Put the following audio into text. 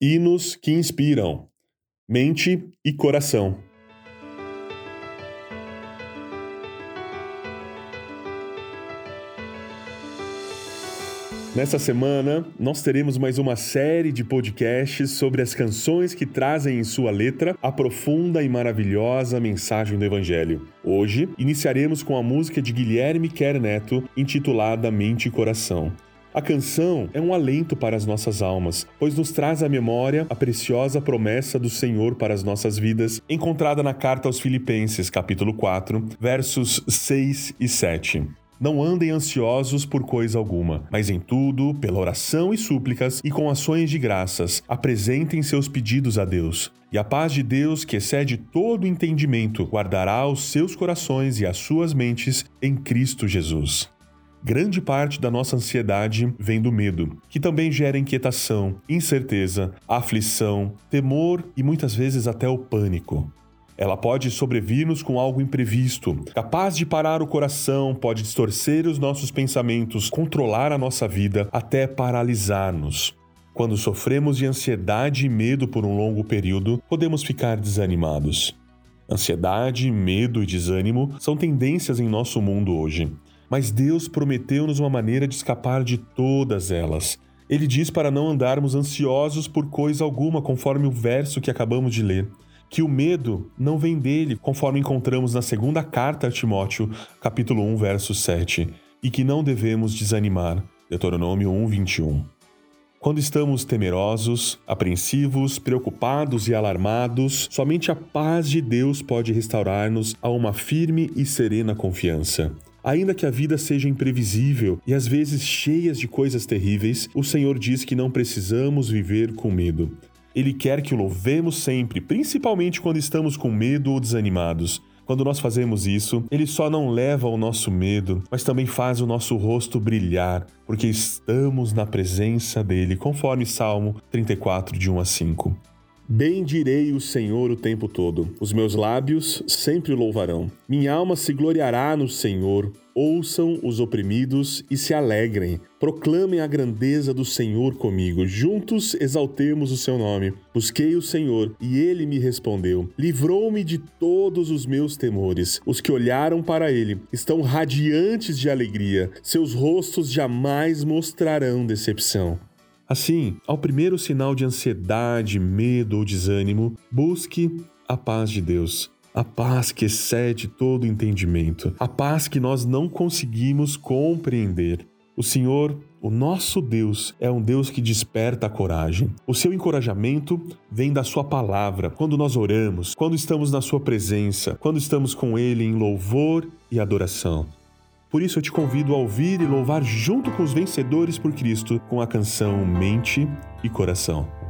Hinos que inspiram mente e coração. Nessa semana, nós teremos mais uma série de podcasts sobre as canções que trazem em sua letra a profunda e maravilhosa mensagem do Evangelho. Hoje, iniciaremos com a música de Guilherme Quer Neto, intitulada Mente e Coração. A canção é um alento para as nossas almas, pois nos traz à memória a preciosa promessa do Senhor para as nossas vidas, encontrada na carta aos Filipenses, capítulo 4, versos 6 e 7. Não andem ansiosos por coisa alguma, mas em tudo, pela oração e súplicas e com ações de graças, apresentem seus pedidos a Deus. E a paz de Deus, que excede todo entendimento, guardará os seus corações e as suas mentes em Cristo Jesus. Grande parte da nossa ansiedade vem do medo, que também gera inquietação, incerteza, aflição, temor e muitas vezes até o pânico. Ela pode sobrevir-nos com algo imprevisto, capaz de parar o coração, pode distorcer os nossos pensamentos, controlar a nossa vida, até paralisar-nos. Quando sofremos de ansiedade e medo por um longo período, podemos ficar desanimados. Ansiedade, medo e desânimo são tendências em nosso mundo hoje. Mas Deus prometeu-nos uma maneira de escapar de todas elas. Ele diz para não andarmos ansiosos por coisa alguma, conforme o verso que acabamos de ler. Que o medo não vem dele, conforme encontramos na segunda carta a Timóteo, capítulo 1, verso 7. E que não devemos desanimar. Deuteronômio 1, 21. Quando estamos temerosos, apreensivos, preocupados e alarmados, somente a paz de Deus pode restaurar-nos a uma firme e serena confiança. Ainda que a vida seja imprevisível e às vezes cheias de coisas terríveis, o Senhor diz que não precisamos viver com medo. Ele quer que o louvemos sempre, principalmente quando estamos com medo ou desanimados. Quando nós fazemos isso, ele só não leva o nosso medo, mas também faz o nosso rosto brilhar, porque estamos na presença dele, conforme Salmo 34, de 1 a 5. Bendirei o Senhor o tempo todo. Os meus lábios sempre louvarão. Minha alma se gloriará no Senhor. Ouçam os oprimidos e se alegrem. Proclamem a grandeza do Senhor comigo. Juntos exaltemos o seu nome. Busquei o Senhor e ele me respondeu. Livrou-me de todos os meus temores. Os que olharam para ele estão radiantes de alegria. Seus rostos jamais mostrarão decepção. Assim, ao primeiro sinal de ansiedade, medo ou desânimo, busque a paz de Deus. A paz que excede todo entendimento, a paz que nós não conseguimos compreender. O Senhor, o nosso Deus, é um Deus que desperta a coragem. O seu encorajamento vem da Sua palavra, quando nós oramos, quando estamos na Sua presença, quando estamos com Ele em louvor e adoração. Por isso eu te convido a ouvir e louvar junto com os vencedores por Cristo com a canção Mente e Coração.